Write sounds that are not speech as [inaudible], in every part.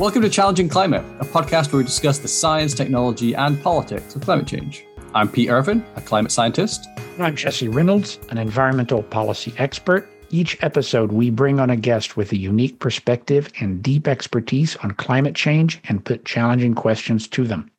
Welcome to Challenging Climate, a podcast where we discuss the science, technology, and politics of climate change. I'm Pete Irvine, a climate scientist. And I'm Jesse Reynolds, an environmental policy expert. Each episode, we bring on a guest with a unique perspective and deep expertise on climate change and put challenging questions to them.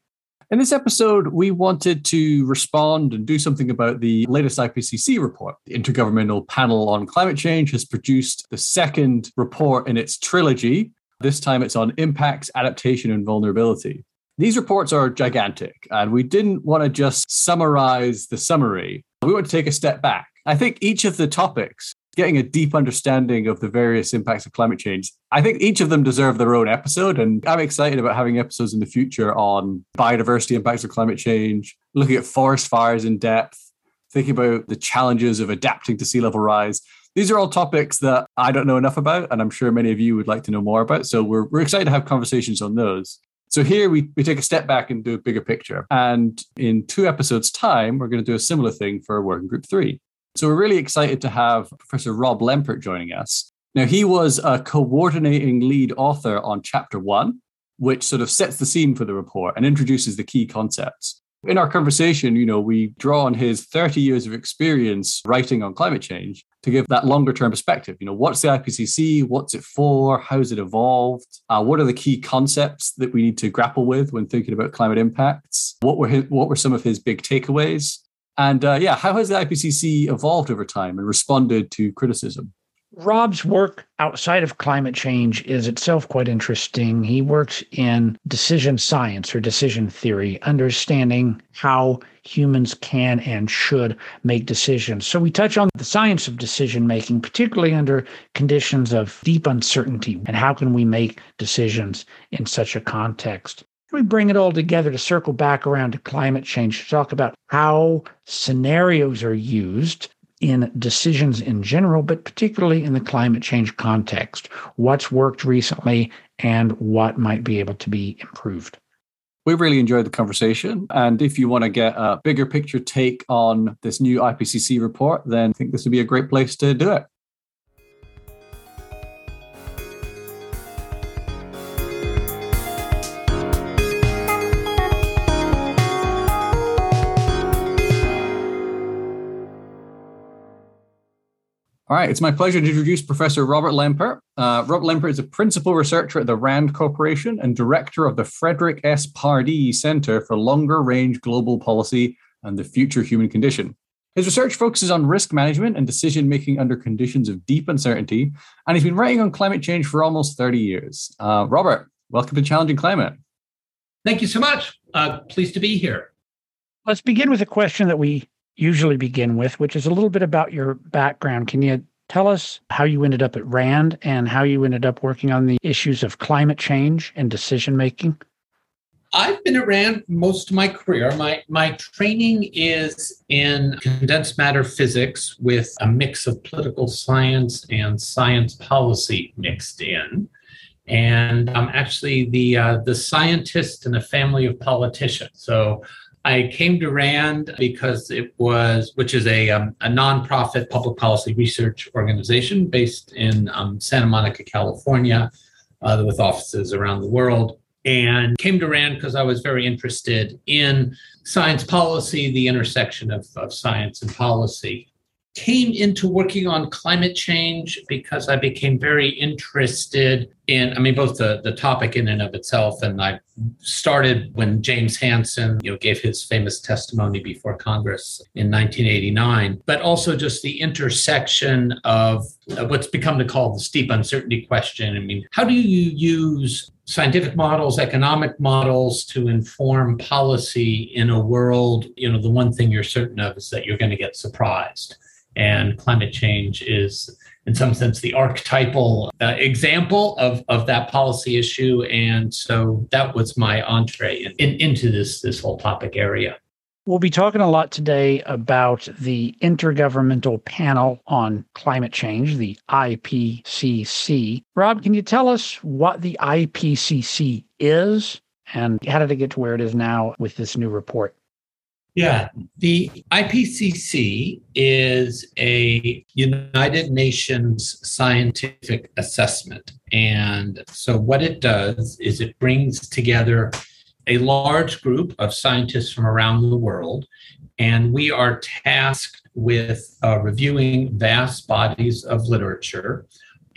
In this episode, we wanted to respond and do something about the latest IPCC report. The Intergovernmental Panel on Climate Change has produced the second report in its trilogy this time it's on impacts, adaptation, and vulnerability. These reports are gigantic, and we didn't want to just summarize the summary. We want to take a step back. I think each of the topics, getting a deep understanding of the various impacts of climate change, I think each of them deserve their own episode. And I'm excited about having episodes in the future on biodiversity impacts of climate change, looking at forest fires in depth, thinking about the challenges of adapting to sea level rise these are all topics that I don't know enough about, and I'm sure many of you would like to know more about. So we're, we're excited to have conversations on those. So here we, we take a step back and do a bigger picture. And in two episodes' time, we're going to do a similar thing for working group three. So we're really excited to have Professor Rob Lempert joining us. Now, he was a coordinating lead author on chapter one, which sort of sets the scene for the report and introduces the key concepts. In our conversation, you know, we draw on his 30 years of experience writing on climate change to give that longer term perspective. You know, what's the IPCC? What's it for? How's it evolved? Uh, what are the key concepts that we need to grapple with when thinking about climate impacts? What were his, what were some of his big takeaways? And uh, yeah, how has the IPCC evolved over time and responded to criticism? Rob's work outside of climate change is itself quite interesting. He works in decision science or decision theory, understanding how humans can and should make decisions. So we touch on the science of decision making, particularly under conditions of deep uncertainty, and how can we make decisions in such a context. We bring it all together to circle back around to climate change to talk about how scenarios are used in decisions in general, but particularly in the climate change context. What's worked recently and what might be able to be improved. We really enjoyed the conversation. And if you want to get a bigger picture take on this new IPCC report, then I think this would be a great place to do it. All right, it's my pleasure to introduce Professor Robert Lempert. Uh, Robert Lempert is a principal researcher at the RAND Corporation and director of the Frederick S. Pardee Center for Longer Range Global Policy and the Future Human Condition. His research focuses on risk management and decision making under conditions of deep uncertainty, and he's been writing on climate change for almost 30 years. Uh, Robert, welcome to Challenging Climate. Thank you so much. Uh, pleased to be here. Let's begin with a question that we usually begin with, which is a little bit about your background. Can you tell us how you ended up at RAND and how you ended up working on the issues of climate change and decision making? I've been at RAND most of my career. My my training is in condensed matter physics with a mix of political science and science policy mixed in. And I'm actually the uh, the scientist in a family of politicians. So I came to RAND because it was, which is a, um, a nonprofit public policy research organization based in um, Santa Monica, California, uh, with offices around the world. And came to RAND because I was very interested in science policy, the intersection of, of science and policy came into working on climate change because I became very interested in, I mean, both the, the topic in and of itself. And I started when James Hansen, you know, gave his famous testimony before Congress in 1989, but also just the intersection of what's become to call the deep uncertainty question. I mean, how do you use scientific models, economic models to inform policy in a world, you know, the one thing you're certain of is that you're going to get surprised and climate change is in some sense the archetypal uh, example of, of that policy issue and so that was my entree in, in, into this this whole topic area We'll be talking a lot today about the Intergovernmental Panel on Climate Change, the IPCC. Rob, can you tell us what the IPCC is and how did it get to where it is now with this new report? Yeah, the IPCC is a United Nations scientific assessment. And so, what it does is it brings together a large group of scientists from around the world, and we are tasked with uh, reviewing vast bodies of literature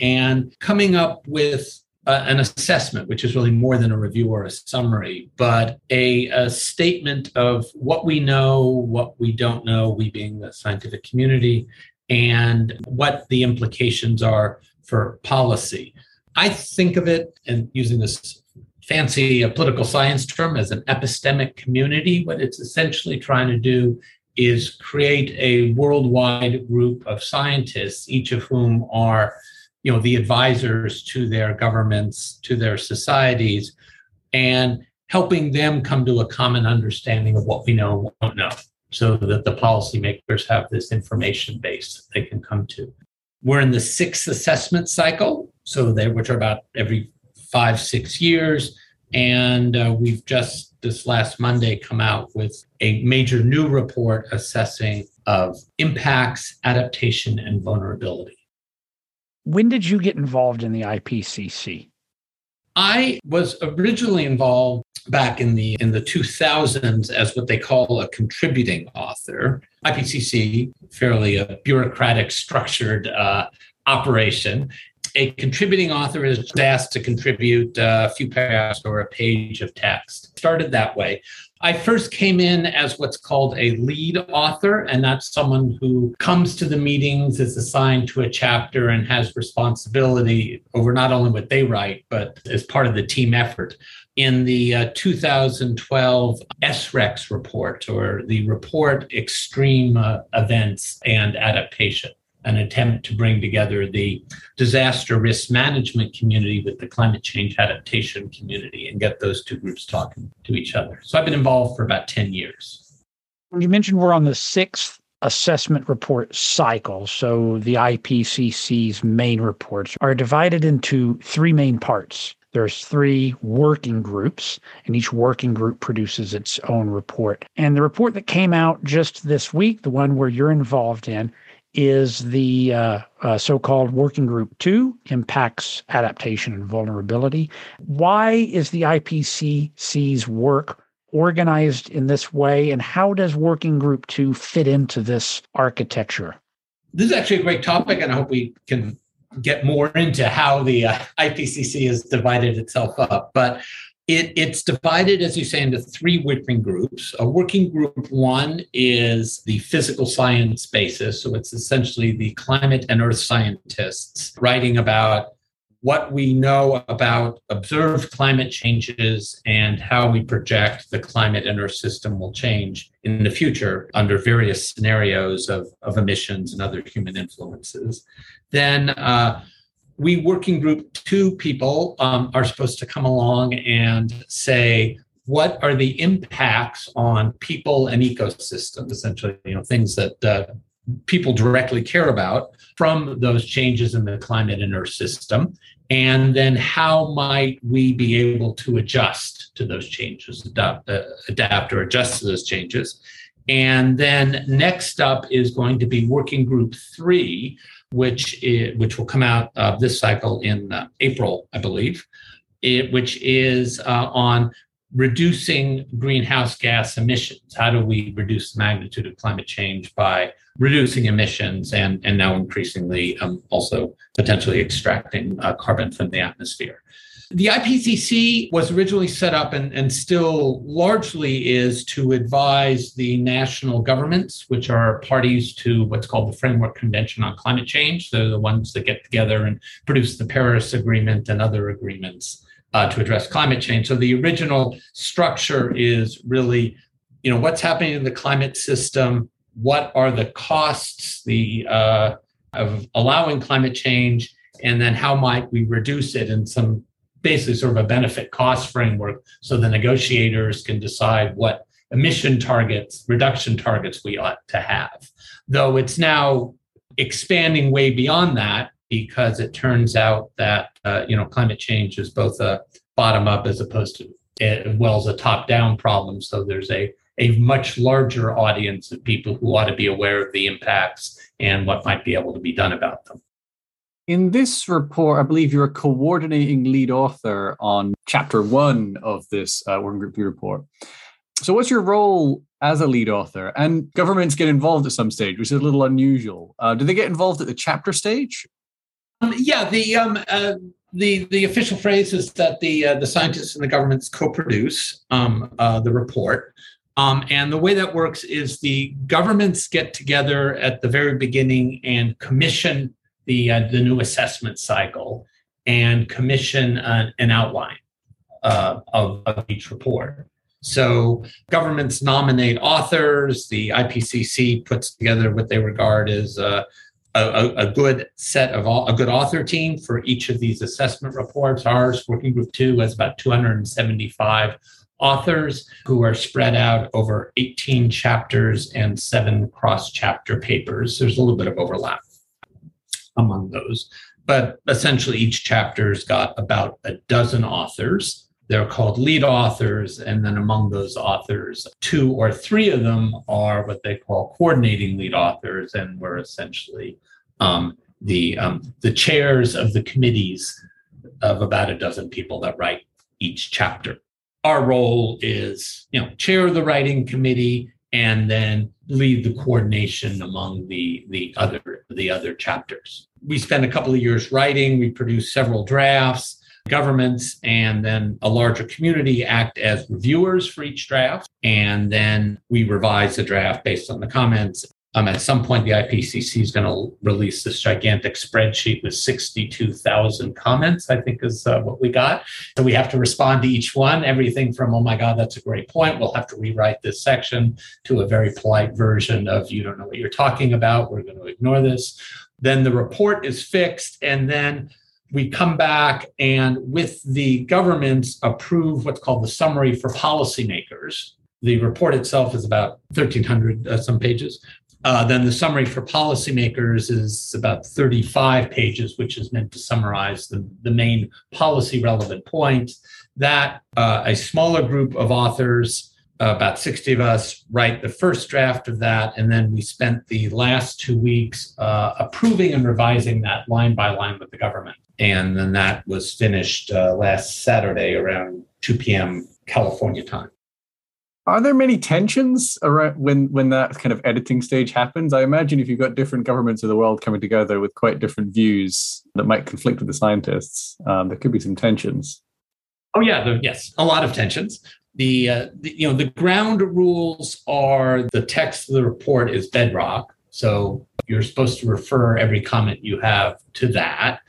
and coming up with uh, an assessment, which is really more than a review or a summary, but a, a, statement of what we know, what we don't know, we being the scientific community, and what the implications are for policy. I think of it, and using this fancy uh, political science term, as an epistemic community. What it's essentially trying to do is create a worldwide group of scientists, each of whom are you know the advisors to their governments to their societies and helping them come to a common understanding of what we know and don't know so that the policymakers have this information base they can come to. We're in the sixth assessment cycle so they which are about every five six years and uh, we've just this last monday come out with a major new report assessing of impacts adaptation and vulnerability when did you get involved in the IPCC? I was originally involved back in the in the 2000s as what they call a contributing author. IPCC, fairly a bureaucratic structured uh, operation. A contributing author is asked to contribute a few paragraphs or a page of text. Started that way. I first came in as what's called a lead author, and that's someone who comes to the meetings, is assigned to a chapter, and has responsibility over not only what they write, but as part of the team effort. In the uh, 2012 SREX report, or the report Extreme uh, Events and Adaptation, an attempt to bring together the disaster risk management community with the climate change adaptation community and get those two groups talking to each other. So I've been involved for about 10 years. You mentioned we're on the sixth assessment report cycle. So the IPCC's main reports are divided into three main parts. There's three working groups, and each working group produces its own report. And the report that came out just this week, the one where you're involved in, is the uh, uh, so called Working Group 2 Impacts Adaptation and Vulnerability. Why is the IPCC's work organized in this way, and how does Working Group 2 fit into this architecture? This is actually a great topic, and I hope we can get more into how the uh, IPCC has divided itself up. But it, it's divided, as you say, into three working groups. A working group one is the physical science basis. So it's essentially the climate and earth scientists writing about what we know about observed climate changes and how we project the climate and earth system will change in the future under various scenarios of, of emissions and other human influences. Then uh, we working group two people um, are supposed to come along and say what are the impacts on people and ecosystems essentially you know things that uh, people directly care about from those changes in the climate and earth system? And then how might we be able to adjust to those changes adapt, uh, adapt or adjust to those changes? And then next up is going to be working group three which is, which will come out of this cycle in uh, April, I believe, it, which is uh, on reducing greenhouse gas emissions. How do we reduce the magnitude of climate change by reducing emissions and, and now increasingly um, also potentially extracting uh, carbon from the atmosphere? The IPCC was originally set up and, and still largely is to advise the national governments, which are parties to what's called the Framework Convention on Climate Change. They're the ones that get together and produce the Paris Agreement and other agreements uh, to address climate change. So the original structure is really, you know, what's happening in the climate system, what are the costs the uh, of allowing climate change, and then how might we reduce it in some basically sort of a benefit cost framework so the negotiators can decide what emission targets, reduction targets we ought to have. Though it's now expanding way beyond that because it turns out that uh, you know climate change is both a bottom up as opposed to as well as a top down problem. So there's a a much larger audience of people who ought to be aware of the impacts and what might be able to be done about them. In this report, I believe you're a coordinating lead author on chapter one of this uh, working group report. So, what's your role as a lead author? And governments get involved at some stage, which is a little unusual. Uh, do they get involved at the chapter stage? Um, yeah, the um, uh, the the official phrase is that the uh, the scientists and the governments co-produce um, uh, the report. Um, and the way that works is the governments get together at the very beginning and commission the uh, the new assessment cycle and commission uh, an outline uh, of, of each report. So governments nominate authors. The IPCC puts together what they regard as a, a, a, good set of all, a good author team for each of these assessment reports. Ours, Working Group Two, has about 275 authors who are spread out over 18 chapters and seven cross chapter papers. There's a little bit of overlap among those. But essentially, each chapter's got about a dozen authors. They're called lead authors. And then among those authors, two or three of them are what they call coordinating lead authors. And we're essentially um, the, um, the chairs of the committees of about a dozen people that write each chapter. Our role is, you know, chair the writing committee and then lead the coordination among the the other the other chapters. We spent a couple of years writing. We produced several drafts. Governments and then a larger community act as reviewers for each draft, and then we revise the draft based on the comments um, at some point, the IPCC is going to release this gigantic spreadsheet with 62,000 comments, I think is uh, what we got. So we have to respond to each one, everything from, oh my God, that's a great point. We'll have to rewrite this section to a very polite version of, you don't know what you're talking about. We're going to ignore this. Then the report is fixed. And then we come back and with the governments approve what's called the summary for policymakers. The report itself is about 1,300 uh, some pages. Uh, then the summary for policymakers is about 35 pages, which is meant to summarize the, the main policy relevant points. That uh, a smaller group of authors, uh, about 60 of us, write the first draft of that. And then we spent the last two weeks uh, approving and revising that line by line with the government. And then that was finished uh, last Saturday around 2 p.m. California time. Are there many tensions around when when that kind of editing stage happens? I imagine if you've got different governments of the world coming together with quite different views that might conflict with the scientists, um, there could be some tensions. Oh yeah, yes, a lot of tensions. The, uh, the you know the ground rules are the text of the report is bedrock, so you're supposed to refer every comment you have to that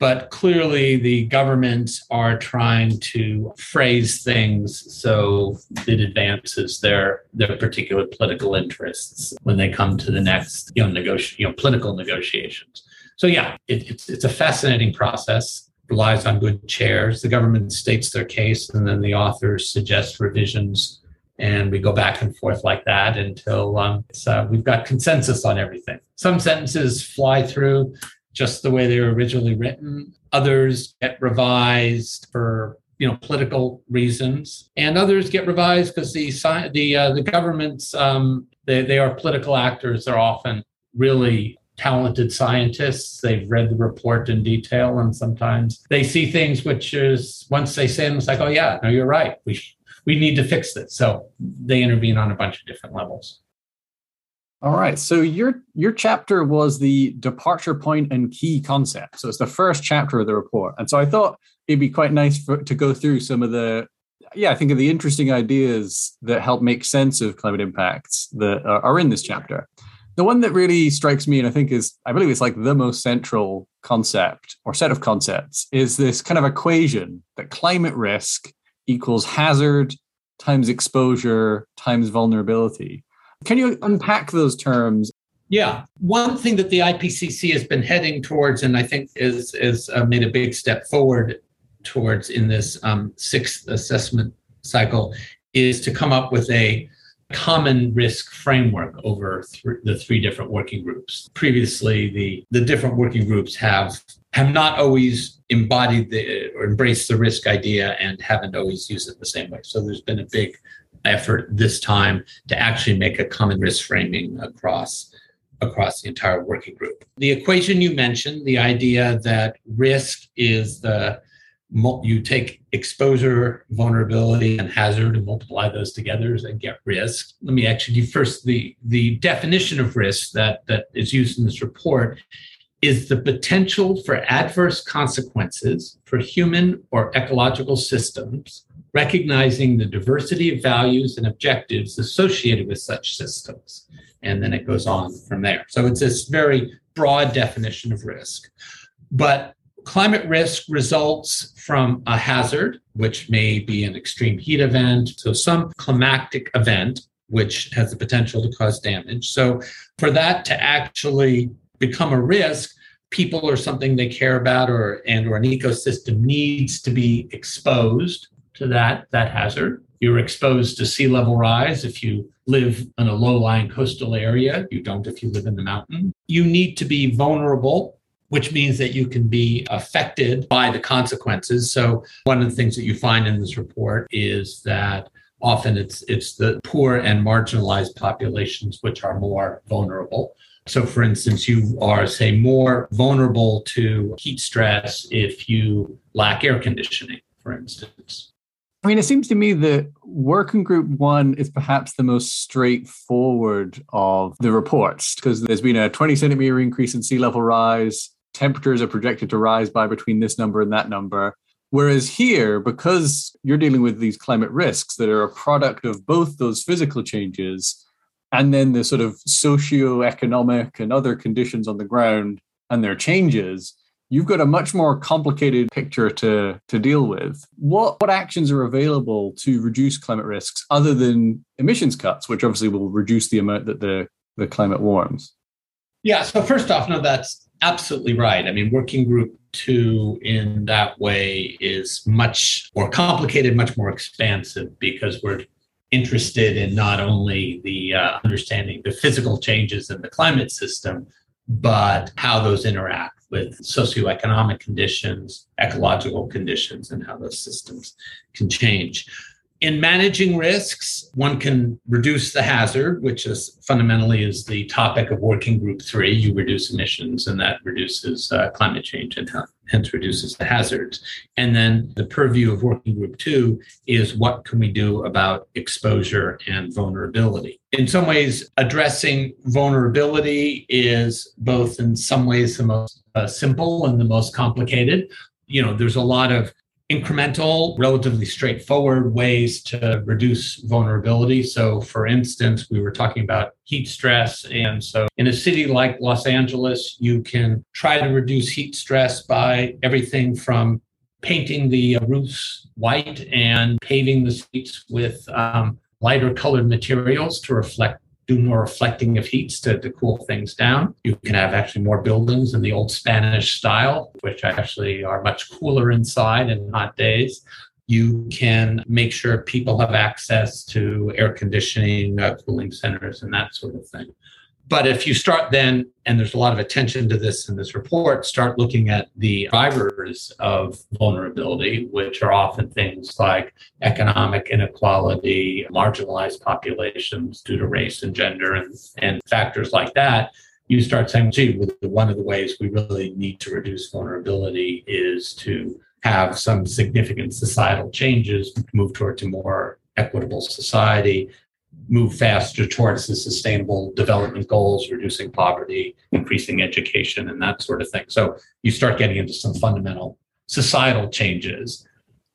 but clearly the governments are trying to phrase things so it advances their their particular political interests when they come to the next you know negoti- you know political negotiations. So yeah it, it's it's a fascinating process relies on good chairs. The government states their case and then the authors suggest revisions and we go back and forth like that until um, uh, we've got consensus on everything. Some sentences fly through just the way they were originally written. Others get revised for you know political reasons, and others get revised because the the uh, the governments um, they they are political actors. They're often really talented scientists. They've read the report in detail, and sometimes they see things which is once they say them, it's like, oh yeah, no, you're right. We we need to fix this. So they intervene on a bunch of different levels. All right. So your your chapter was the departure point and key concept. So it's the first chapter of the report. And so I thought it'd be quite nice for, to go through some of the yeah, I think of the interesting ideas that help make sense of climate impacts that are, are in this chapter. The one that really strikes me, and I think is, I believe it's like the most central concept or set of concepts, is this kind of equation that climate risk equals hazard times exposure times vulnerability. Can you unpack those terms? Yeah, one thing that the IPCC has been heading towards, and I think is is uh, made a big step forward towards in this um, sixth assessment cycle, is to come up with a common risk framework over th- the three different working groups. Previously, the the different working groups have have not always embodied the or embraced the risk idea and haven't always used it the same way. So there's been a big effort this time to actually make a common risk framing across across the entire working group. The equation you mentioned, the idea that risk is the you take exposure, vulnerability, and hazard and multiply those together and get risk. Let me actually first the, the definition of risk that, that is used in this report is the potential for adverse consequences for human or ecological systems, recognizing the diversity of values and objectives associated with such systems. And then it goes on from there. So it's this very broad definition of risk. But climate risk results from a hazard, which may be an extreme heat event, so some climatic event which has the potential to cause damage. So for that to actually become a risk, people or something they care about or and or an ecosystem needs to be exposed to that that hazard. You're exposed to sea level rise if you live in a low-lying coastal area. You don't if you live in the mountain. You need to be vulnerable which means that you can be affected by the consequences. So one of the things that you find in this report is that often it's it's the poor and marginalized populations which are more vulnerable. So, for instance, you are, say, more vulnerable to heat stress if you lack air conditioning, for instance. I mean, it seems to me that working group one is perhaps the most straightforward of the reports because there's been a 20 centimeter increase in sea level rise. Temperatures are projected to rise by between this number and that number. Whereas here, because you're dealing with these climate risks that are a product of both those physical changes and then the sort of socio-economic and other conditions on the ground and their changes you've got a much more complicated picture to, to deal with. What, what actions are available to reduce climate risks other than emissions cuts, which obviously will reduce the amount that the, the climate warms? Yeah, so first off, no, that's absolutely right. I mean, working group two in that way is much more complicated, much more expansive because we're interested in not only the uh, understanding the physical changes in the climate system, but how those interact with socioeconomic conditions, ecological conditions, and how those systems can change. In managing risks, one can reduce the hazard, which is fundamentally is the topic of working group three. You reduce emissions, and that reduces uh, climate change and hence reduces the hazards. And then the purview of working group two is what can we do about exposure and vulnerability. In some ways, addressing vulnerability is both in some ways the most uh, simple and the most complicated. You know, there's a lot of incremental, relatively straightforward ways to reduce vulnerability. So, for instance, we were talking about heat stress. And so, in a city like Los Angeles, you can try to reduce heat stress by everything from painting the roofs white and paving the streets with um, lighter colored materials to reflect do more reflecting of heats to, to cool things down. You can have actually more buildings in the old Spanish style, which actually are much cooler inside in hot days. You can make sure people have access to air conditioning, uh, cooling centers, and that sort of thing. But if you start then, and there's a lot of attention to this in this report, start looking at the drivers of vulnerability, which are often things like economic inequality, marginalized populations due to race and gender, and, and factors like that. You start saying, gee, one of the ways we really need to reduce vulnerability is to have some significant societal changes, move towards a more equitable society, move faster towards the sustainable development goals, reducing poverty, increasing education, and that sort of thing. So you start getting into some fundamental societal changes.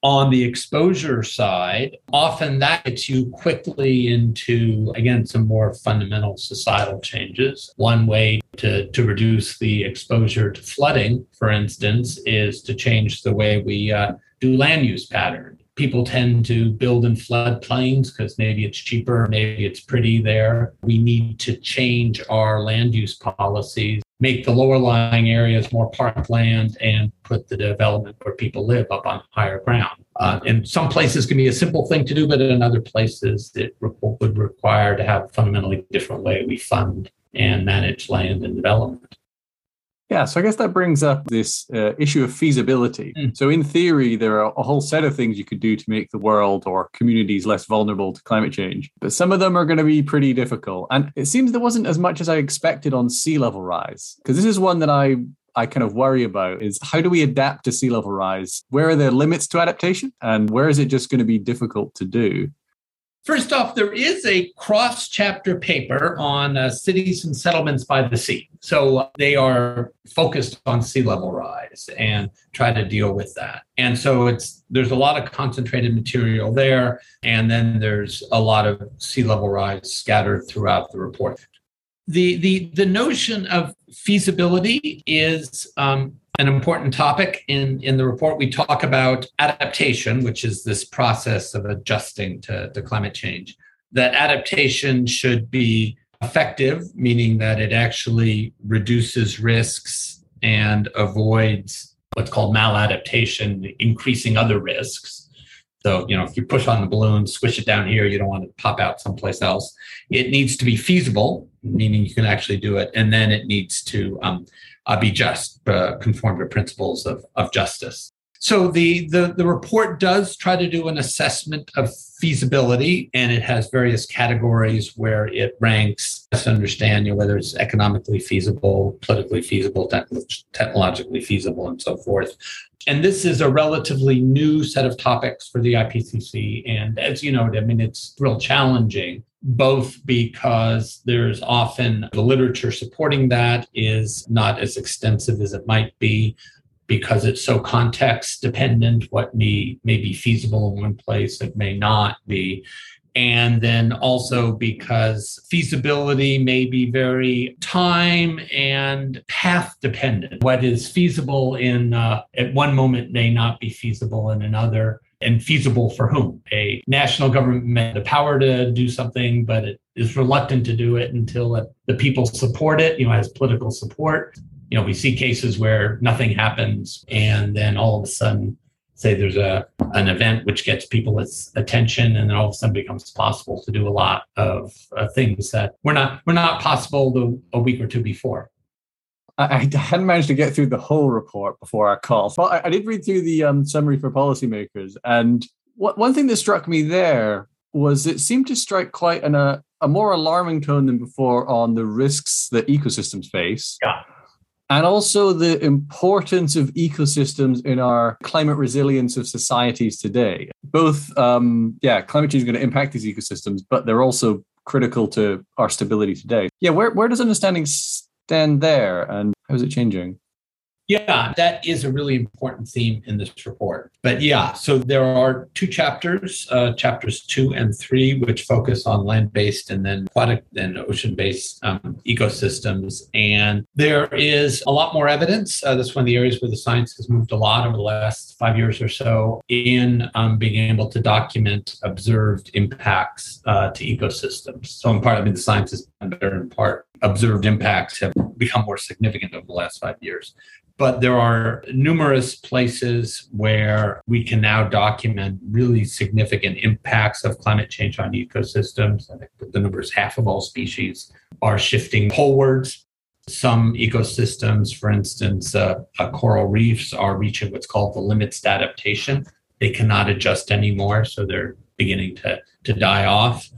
On the exposure side, often that gets you quickly into, again, some more fundamental societal changes. One way to, to reduce the exposure to flooding, for instance, is to change the way we uh, do land use patterns people tend to build in floodplains because maybe it's cheaper, maybe it's pretty there. We need to change our land use policies, make the lower lying areas more parkland, and put the development where people live up on higher ground. Uh, in some places, can be a simple thing to do, but in other places, it re- would require to have fundamentally different way we fund and manage land and development. Yeah, so I guess that brings up this uh, issue of feasibility. Mm. So, in theory, there are a whole set of things you could do to make the world or communities less vulnerable to climate change, but some of them are going to be pretty difficult. And it seems there wasn't as much as I expected on sea level rise, because this is one that I I kind of worry about is how do we adapt to sea level rise? Where are the limits to adaptation? And where is it just going to be difficult to do? First off, there is a cross chapter paper on uh, cities and settlements by the sea. So they are focused on sea level rise and try to deal with that. And so it's there's a lot of concentrated material there and then there's a lot of sea level rise scattered throughout the report. The the the notion of feasibility is um, an important topic in, in the report. We talk about adaptation, which is this process of adjusting to, to climate change. That adaptation should be effective, meaning that it actually reduces risks and avoids what's called maladaptation, increasing other risks. So, you know, if you push on the balloon, squish it down here, you don't want it to pop out someplace else. It needs to be feasible, meaning you can actually do it. And then it needs to um, uh, be just, uh, conform to principles of, of justice. So the, the, the report does try to do an assessment of feasibility, and it has various categories where it ranks to understand you know, whether it's economically feasible, politically feasible, technologically feasible, and so forth. And this is a relatively new set of topics for the IPCC. And as you know, I mean, it's real challenging both because there's often the literature supporting that is not as extensive as it might be because it's so context dependent what may, may be feasible in one place it may not be and then also because feasibility may be very time and path dependent what is feasible in uh, at one moment may not be feasible in another and feasible for whom? A national government has the power to do something, but it is reluctant to do it until the people support it, you know, has political support. You know, we see cases where nothing happens and then all of a sudden say there's a an event which gets people's attention and then all of a sudden becomes possible to do a lot of uh, things that were not were not possible the, a week or two before I, I, hadn't managed to get through the whole report before our call, but I, I did read through the um, summary for policymakers. And what, one thing that struck me there was it seemed to strike quite an, uh, a more alarming tone than before on the risks that ecosystems face. Yeah. And also the importance of ecosystems in our climate resilience of societies today. Both, um, yeah, climate change is going to impact these ecosystems, but they're also critical to our stability today. Yeah, where, where does understanding stand there and how is it changing? Yeah, that is a really important theme in this report. But yeah, so there are two chapters, uh, chapters two and three, which focus on land based and then aquatic and ocean based um, ecosystems. And there is a lot more evidence. Uh, that's one of the areas where the science has moved a lot over the last five years or so in um, being able to document observed impacts uh, to ecosystems. So, in part, I mean, the science has been better in part. Observed impacts have become more significant over the last five years but there are numerous places where we can now document really significant impacts of climate change on ecosystems. I think the number is half of all species are shifting polewards. Some ecosystems, for instance, uh, uh, coral reefs, are reaching what's called the limits to adaptation. They cannot adjust anymore, so they're beginning to, to die off.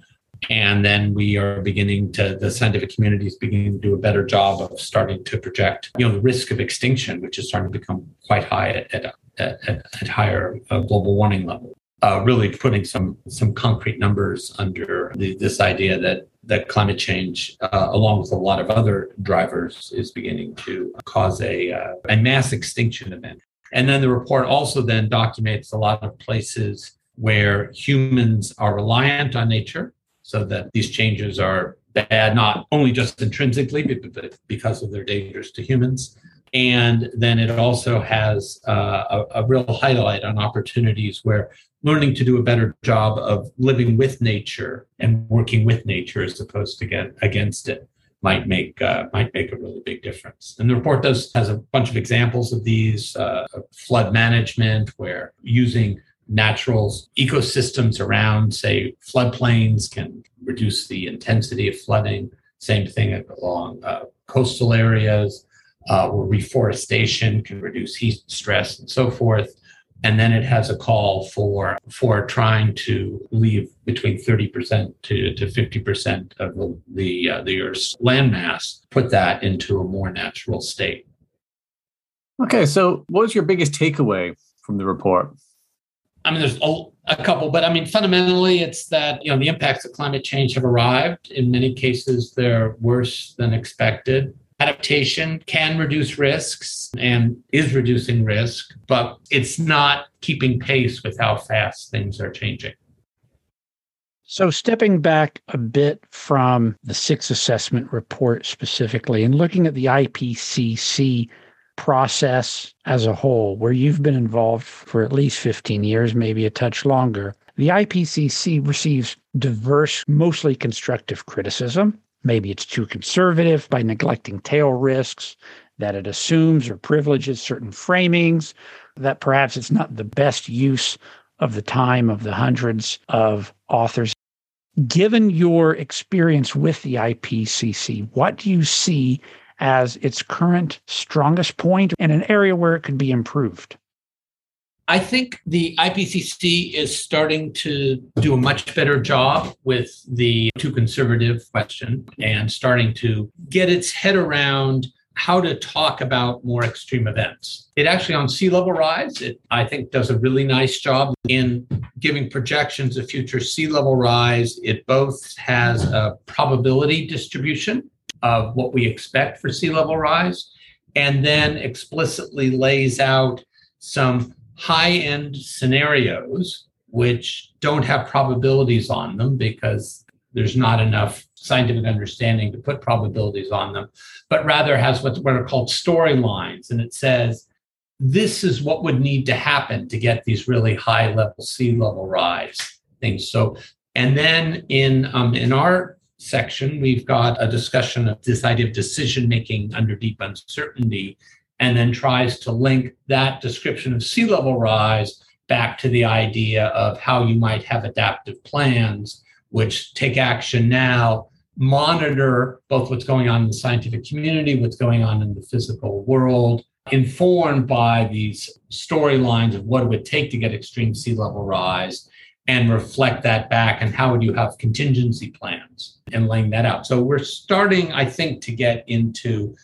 And then we are beginning to, the scientific community is beginning to do a better job of starting to project, you know, the risk of extinction, which is starting to become quite high at, at, at, at higher uh, global warming level. Uh, really putting some some concrete numbers under the, this idea that that climate change, uh, along with a lot of other drivers, is beginning to cause a uh, a mass extinction event. And then the report also then documents a lot of places where humans are reliant on nature so that these changes are bad, not only just intrinsically, but because of their dangers to humans. And then it also has uh, a, a real highlight on opportunities where learning to do a better job of living with nature and working with nature as opposed to get against it might make uh, might make a really big difference. And the report does has a bunch of examples of these uh, flood management, where using natural ecosystems around, say, floodplains can reduce the intensity of flooding. Same thing along uh, coastal areas. uh, or reforestation can reduce heat stress and so forth. And then it has a call for for trying to leave between 30% to, to 50% of the the, uh, the Earth's landmass, put that into a more natural state. Okay, so what was your biggest takeaway from the report? I mean, there's a, a, couple, but I mean, fundamentally, it's that you know the impacts of climate change have arrived. In many cases, they're worse than expected. Adaptation can reduce risks and is reducing risk, but it's not keeping pace with how fast things are changing. So, stepping back a bit from the sixth assessment report specifically and looking at the IPCC process as a whole, where you've been involved for at least 15 years, maybe a touch longer, the IPCC receives diverse, mostly constructive criticism. Maybe it's too conservative by neglecting tail risks, that it assumes or privileges certain framings, that perhaps it's not the best use of the time of the hundreds of authors. Given your experience with the IPCC, what do you see as its current strongest point and an area where it could be improved? I think the IPCC is starting to do a much better job with the too conservative question and starting to get its head around how to talk about more extreme events. It actually, on sea level rise, it, I think, does a really nice job in giving projections of future sea level rise. It both has a probability distribution of what we expect for sea level rise, and then explicitly lays out some high end scenarios which don't have probabilities on them because there's not enough scientific understanding to put probabilities on them, but rather has what, what are called storylines. And it says, this is what would need to happen to get these really high level sea level rise things. So, and then in um, in our section, we've got a discussion of this idea of decision making under deep uncertainty, and then tries to link that description of sea level rise back to the idea of how you might have adaptive plans, which take action now, monitor both what's going on in the scientific community, what's going on in the physical world, informed by these storylines of what it would take to get extreme sea level rise and reflect that back and how would you have contingency plans and laying that out. So we're starting i think to get into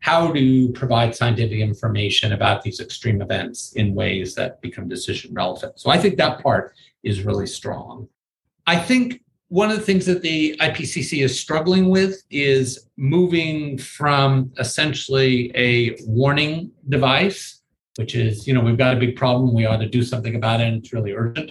how to provide scientific information about these extreme events in ways that become decision relevant. So i think that part is really strong. I think one of the things that the IPCC is struggling with is moving from essentially a warning device, which is, you know, we've got a big problem, we ought to do something about it, and it's really urgent,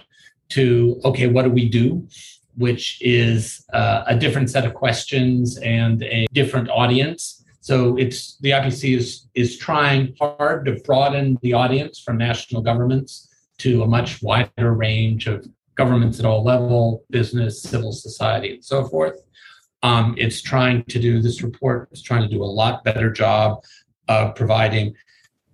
to okay what do we do which is uh, a different set of questions and a different audience. So it's the ipcc is is trying hard to broaden the audience from national governments to a much wider range of governments at all level business civil society and so forth. Um, it's trying to do this report is trying to do a lot better job of providing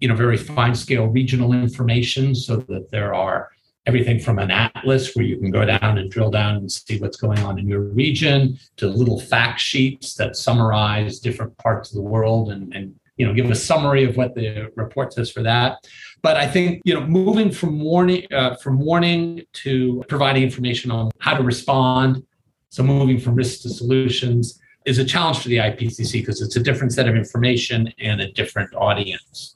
you know very fine scale regional information so that there are everything from an atlas where you can go down and drill down and see what's going on in your region to little fact sheets that summarize different parts of the world and, and you know give a summary of what the report says for that. But i think you know moving from warning uh, from warning to providing information on how to respond so moving from risks to solutions is a challenge for the ipcc because it's a different set of information and a different audience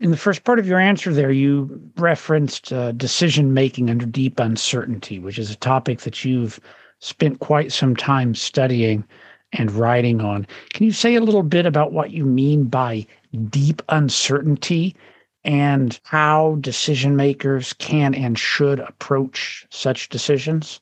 in the first part of your answer, there, you referenced uh, decision making under deep uncertainty, which is a topic that you've spent quite some time studying and writing on. Can you say a little bit about what you mean by deep uncertainty and how decision makers can and should approach such decisions?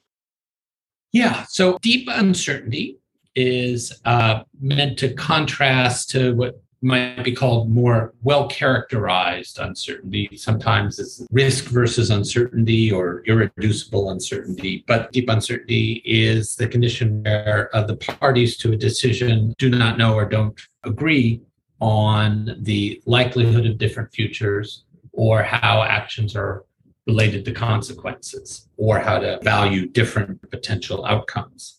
Yeah, so deep uncertainty is uh, meant to contrast to what might be called more well characterized uncertainty. Sometimes it's risk versus uncertainty or irreducible uncertainty. But deep uncertainty is the condition where uh, the parties to a decision do not know or don't agree on the likelihood of different futures or how actions are related to consequences or how to value different potential outcomes.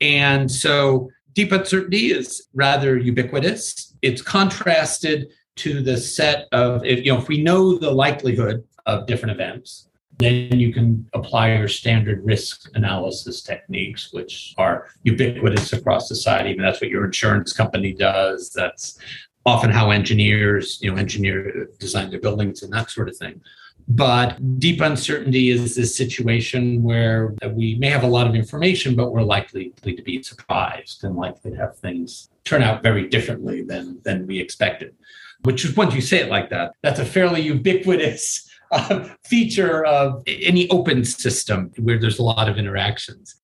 And so deep uncertainty is rather ubiquitous. It's contrasted to the set of if you know if we know the likelihood of different events, then you can apply your standard risk analysis techniques, which are ubiquitous across society. I mean, that's what your insurance company does. That's often how engineers, you know, engineer design their buildings and that sort of thing. But deep uncertainty is this situation where we may have a lot of information, but we're likely to be surprised and likely to have things turn out very differently than, than we expected. Which is once you say it like that, that's a fairly ubiquitous uh, feature of any open system where there's a lot of interactions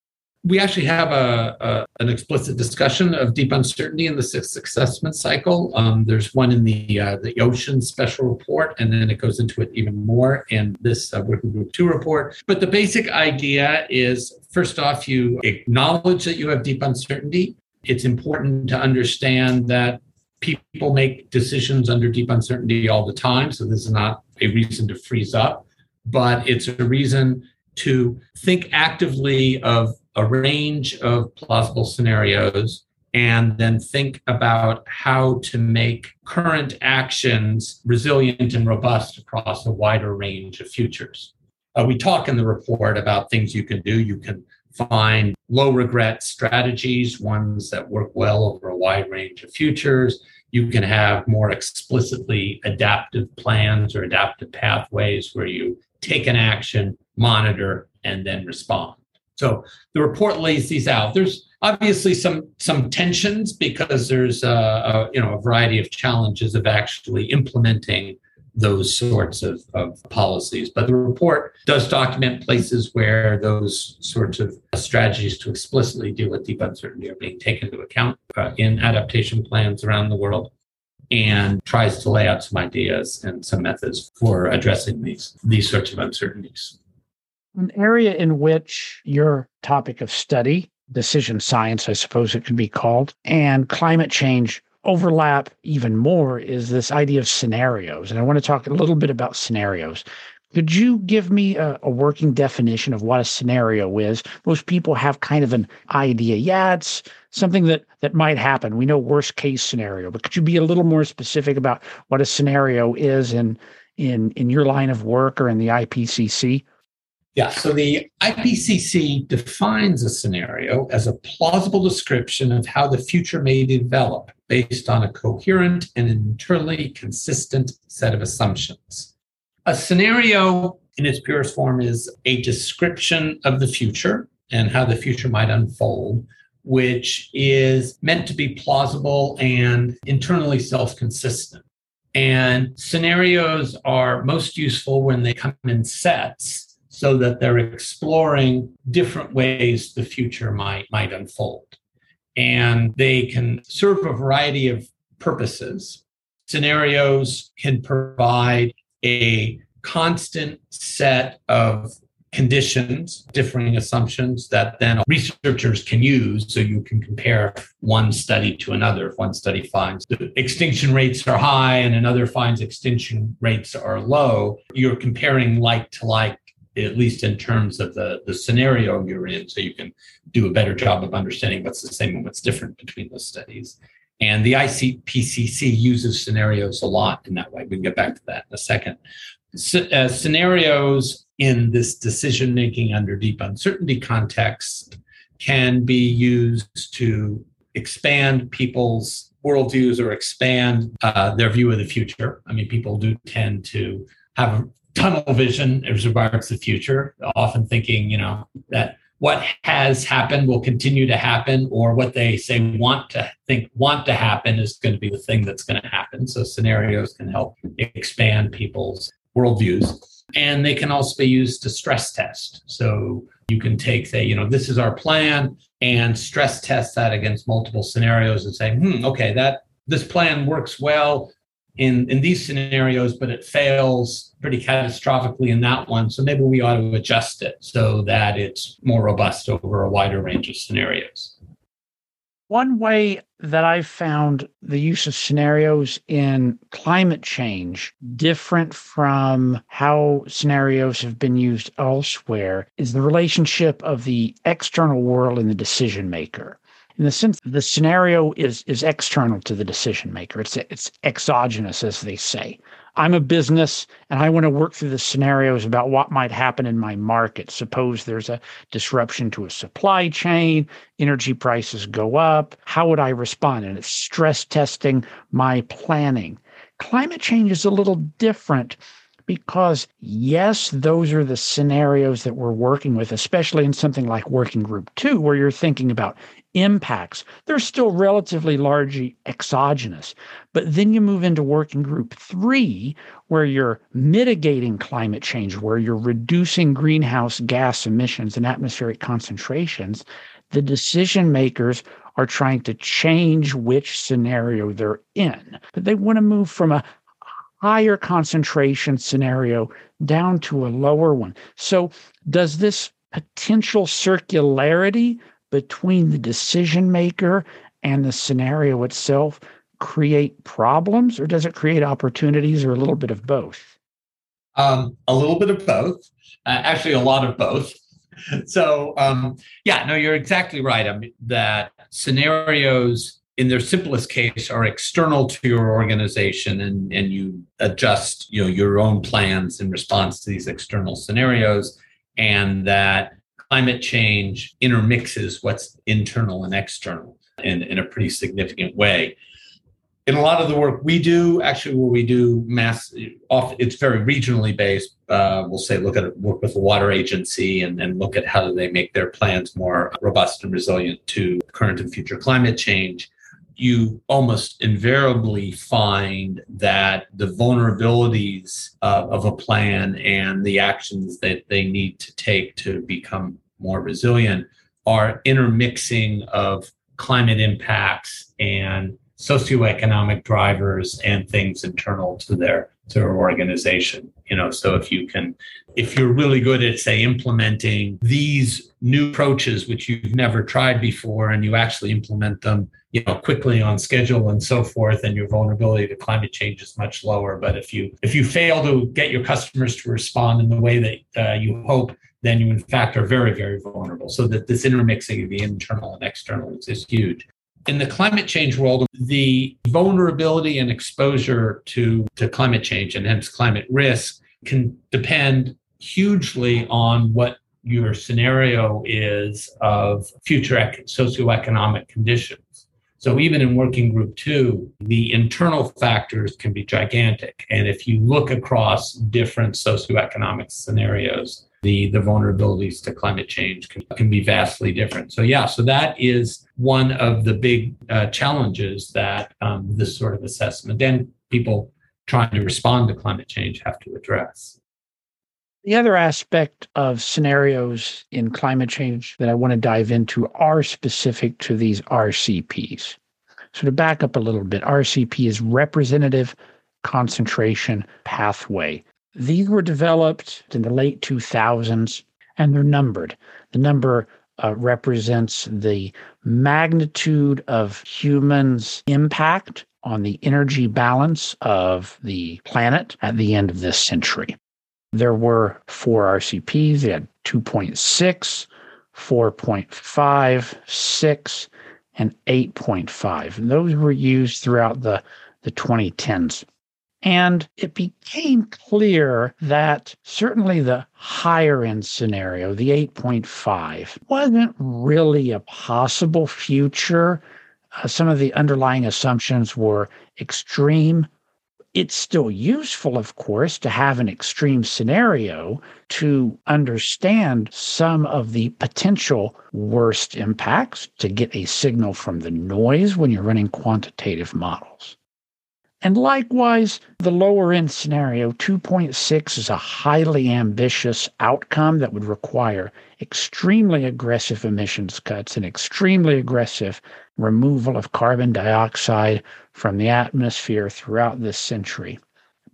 we actually have a, a, an explicit discussion of deep uncertainty in the sixth assessment cycle. Um, there's one in the uh, the ocean special report, and then it goes into it even more in this uh, working group two report. But the basic idea is first off, you acknowledge that you have deep uncertainty. It's important to understand that people make decisions under deep uncertainty all the time. So this is not a reason to freeze up, but it's a reason to think actively of a range of plausible scenarios and then think about how to make current actions resilient and robust across a wider range of futures. Uh, we talk in the report about things you can do. You can find low regret strategies, ones that work well over a wide range of futures. You can have more explicitly adaptive plans or adaptive pathways where you take an action, monitor, and then respond. So the report lays these out. There's obviously some some tensions because there's a, a, you know a variety of challenges of actually implementing those sorts of, of policies. But the report does document places where those sorts of strategies to explicitly deal with deep uncertainty are being taken into account uh, in adaptation plans around the world and tries to lay out some ideas and some methods for addressing these these sorts of uncertainties. An area in which your topic of study, decision science, I suppose it could be called, and climate change overlap even more is this idea of scenarios. And I want to talk a little bit about scenarios. Could you give me a, a, working definition of what a scenario is? Most people have kind of an idea. Yeah, it's something that that might happen. We know worst case scenario, but could you be a little more specific about what a scenario is in in in your line of work or in the IPCC? Yeah, so the IPCC defines a scenario as a plausible description of how the future may develop based on a coherent and internally consistent set of assumptions. A scenario in its purest form is a description of the future and how the future might unfold, which is meant to be plausible and internally self consistent. And scenarios are most useful when they come in sets so that they're exploring different ways the future might, might unfold. And they can serve a variety of purposes. Scenarios can provide a constant set of conditions, differing assumptions that then researchers can use so you can compare one study to another. If one study finds the extinction rates are high and another finds extinction rates are low, you're comparing like to like at least in terms of the, the scenario you're in, so you can do a better job of understanding what's the same and what's different between those studies. And the IPCC uses scenarios a lot in that way. We can get back to that in a second. uh, scenarios in this decision making under deep uncertainty context can be used to expand people's worldviews or expand uh, their view of the future. I mean, people do tend to have tunnel vision as regards the future, often thinking, you know, that what has happened will continue to happen, or what they say want to think want to happen is going to be the thing that's going to happen. So scenarios can help expand people's worldviews. And they can also be used to stress test. So you can take, say, you know, this is our plan and stress test that against multiple scenarios and say, hmm, okay, that this plan works well in in these scenarios, but it fails pretty catastrophically in that one. So maybe we ought to adjust it so that it's more robust over a wider range of scenarios. One way that I've found the use of scenarios in climate change different from how scenarios have been used elsewhere is the relationship of the external world and the decision maker. In the sense the scenario is is external to the decision maker. It's it's exogenous, as they say. I'm a business and I want to work through the scenarios about what might happen in my market. Suppose there's a disruption to a supply chain, energy prices go up. How would I respond? And it's stress testing my planning. Climate change is a little different because, yes, those are the scenarios that we're working with, especially in something like Working Group 2, where you're thinking about impacts. They're still relatively largely exogenous. But then you move into Working Group 3, where you're mitigating climate change, where you're reducing greenhouse gas emissions and atmospheric concentrations. The decision makers are trying to change which scenario they're in. But they want to move from a higher concentration scenario down to a lower one. So, does this potential circularity between the decision maker and the scenario itself create problems, or does it create opportunities, or a little bit of both? Um, a little bit of both. Uh, actually, a lot of both. [laughs] So, um, yeah, no, you're exactly right. I mean, that scenarios in their simplest case are external to your organization and, and you adjust you know your own plans in response to these external scenarios and that climate change intermixes what's internal and external in, in a pretty significant way. In a lot of the work we do actually where we do mass off it's very regionally based uh, we'll say look at work with the water agency and, and look at how do they make their plans more robust and resilient to current and future climate change you almost invariably find that the vulnerabilities uh, of a plan and the actions that they need to take to become more resilient are intermixing of climate impacts and socioeconomic drivers and things internal to their to their organization you know so if you can if you're really good at say implementing these new approaches which you've never tried before and you actually implement them you know quickly on schedule and so forth and your vulnerability to climate change is much lower. But if you if you fail to get your customers to respond in the way that uh, you hope then you in fact are very very vulnerable. So that this intermixing of the internal and external is, is huge in the climate change world the vulnerability and exposure to to climate change and hence climate risk can depend hugely on what your scenario is of future socioeconomic conditions so even in working group two, the internal factors can be gigantic. And if you look across different socioeconomic scenarios, the, the vulnerabilities to climate change can, can be vastly different. So yeah, so that is one of the big uh, challenges that um, this sort of assessment and people trying to respond to climate change have to address. The other aspect of scenarios in climate change that I want to dive into are specific to these RCPs. So, to back up a little bit, RCP is representative concentration pathway. These were developed in the late 2000s and they're numbered. The number uh, represents the magnitude of humans' impact on the energy balance of the planet at the end of this century. There were four RCPs. They had 2.6, 4.5, 6, and 8.5. And those were used throughout the, the 2010s. And it became clear that certainly the higher end scenario, the 8.5, wasn't really a possible future. Uh, some of the underlying assumptions were extreme it's still useful, of course, to have an extreme scenario to understand some of the potential worst impacts, to get a signal from the noise when you're running quantitative models. And likewise, the lower end scenario, 2.6, is a highly ambitious outcome that would require extremely aggressive emissions cuts and extremely aggressive removal of carbon dioxide from the atmosphere throughout this century.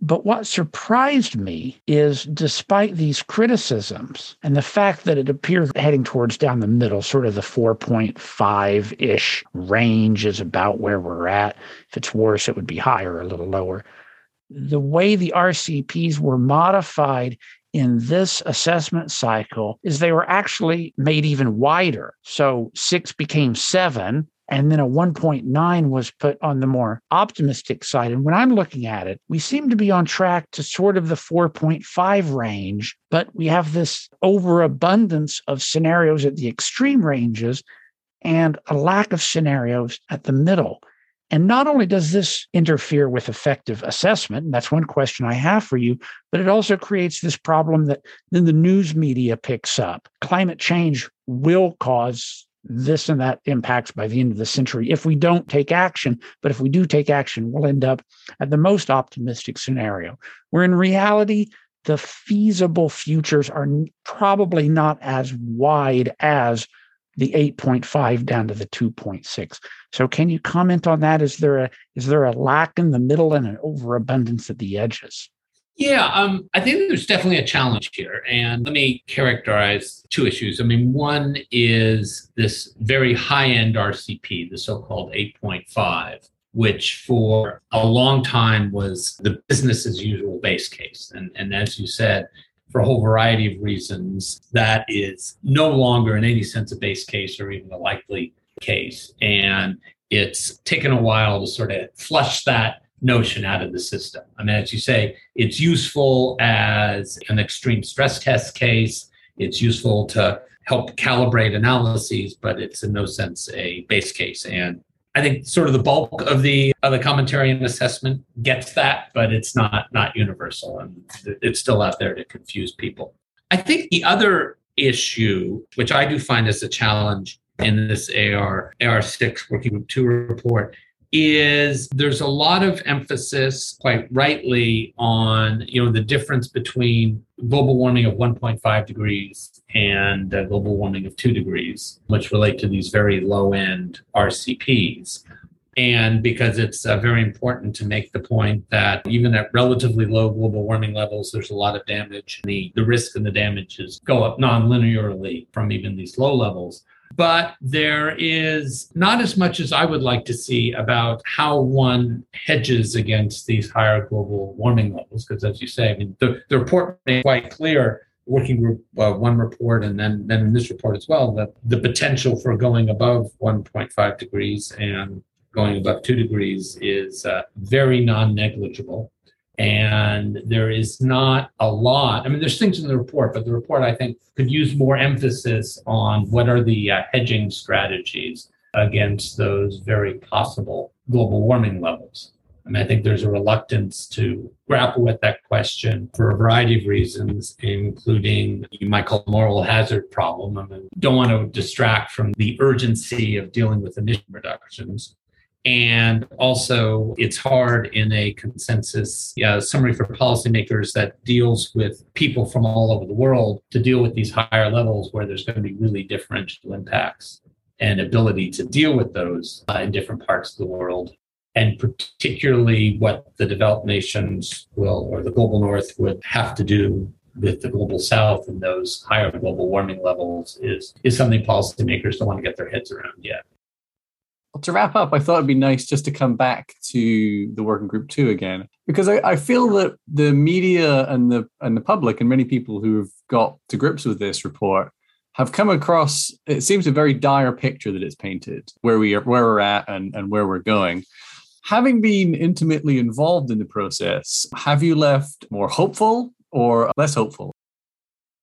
But what surprised me is despite these criticisms and the fact that it appears heading towards down the middle, sort of the 4.5 ish range is about where we're at. If it's worse, it would be higher, a little lower. The way the RCPs were modified in this assessment cycle is they were actually made even wider. So six became seven, and then a 1.9 was put on the more optimistic side. And when I'm looking at it, we seem to be on track to sort of the 4.5 range, but we have this overabundance of scenarios at the extreme ranges and a lack of scenarios at the middle. And not only does this interfere with effective assessment, and that's one question I have for you, but it also creates this problem that then the news media picks up. Climate change will cause this and that impacts by the end of the century if we don't take action. But if we do take action, we'll end up at the most optimistic scenario, where in reality, the feasible futures are probably not as wide as the 8.5 down to the 2.6. So can you comment on that? Is there a is there a lack in the middle and an overabundance at the edges? Yeah, um, I think there's definitely a challenge here. And let me characterize two issues. I mean, one is this very high end RCP, the so called 8.5, which for a long time was the business as usual base case. And, and as you said, for a whole variety of reasons, that is no longer in any sense a base case or even a likely case. And it's taken a while to sort of flush that notion out of the system. I mean, as you say, it's useful as an extreme stress test case. It's useful to help calibrate analyses, but it's in no sense a base case. And I think sort of the bulk of the of the commentary and assessment gets that, but it's not not universal, and it's still out there to confuse people. I think the other issue, which I do find as a challenge in this AR AR6 Working Group Two report, is there's a lot of emphasis quite rightly on you know the difference between global warming of 1.5 degrees and uh, global warming of 2 degrees which relate to these very low end rcps and because it's uh, very important to make the point that even at relatively low global warming levels there's a lot of damage. The, the risk and the damages go up non-linearly from even these low levels but there is not as much as I would like to see about how one hedges against these higher global warming levels. Because, as you say, I mean, the, the report made quite clear working group uh, one report and then then in this report as well that the potential for going above 1.5 degrees and going above 2 degrees is uh, very non-negligible and there is not a lot. I mean, there's things in the report, but the report I think could use more emphasis on what are the uh, hedging strategies against those very possible global warming levels. I mean, I think there's a reluctance to grapple with that question for a variety of reasons, including you might call moral hazard problem. I mean, don't want to distract from the urgency of dealing with emission reductions. And also, it's hard in a consensus uh, summary for policymakers that deals with people from all over the world to deal with these higher levels where there's going to be really differential impacts and ability to deal with those uh, in different parts of the world. And particularly what the developed nations will, or the global north would have to do with the global south and those higher global warming levels is, is something policymakers don't want to get their heads around yet. Well, to wrap up, I thought it'd be nice just to come back to the working group two again, because I, I, feel that the media and the and the public and many people who have got to grips with this report have come across it seems a very dire picture that it's painted where we are where we're at and, and where we're going. Having been intimately involved in the process, have you left more hopeful or less hopeful?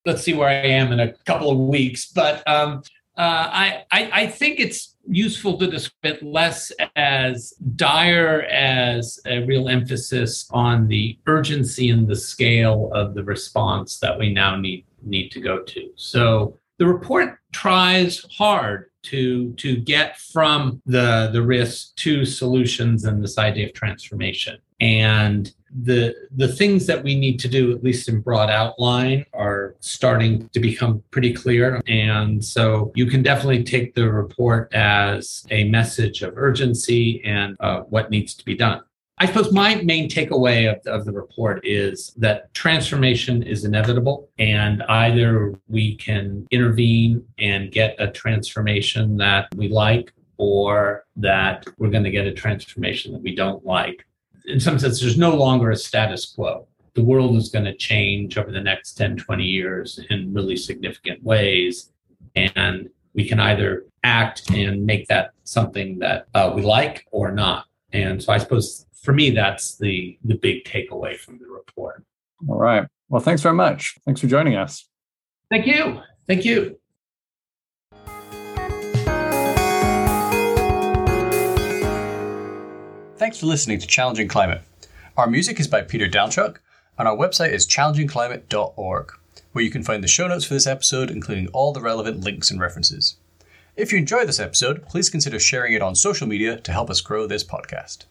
Let's see where I am in a couple of weeks, but um, uh, I, I, I think it's useful to describe it less as dire as a real emphasis on the urgency and the scale of the response that we now need need to go to. So the report tries hard to to get from the the risk to solutions and this idea of transformation. And the the things that we need to do, at least in broad outline, are starting to become pretty clear. And so you can definitely take the report as a message of urgency and uh, what needs to be done. I suppose my main takeaway of, of the report is that transformation is inevitable, and either we can intervene and get a transformation that we like, or that we're going to get a transformation that we don't like in some sense, there's no longer a status quo. the world is going to change over the next 10, 20 years in really significant ways. And we can either act and make that something that uh, we like or not. And so I suppose for me, that's the, the big takeaway from the report. All right. Well, thanks very much. Thanks for joining us. Thank you. Thank you. Thanks for listening to Challenging Climate. Our music is by Peter Downchuck, and our website is challengingclimate.org, where you can find the show notes for this episode, including all the relevant links and references. If you enjoy this episode, please consider sharing it on social media to help us grow this podcast.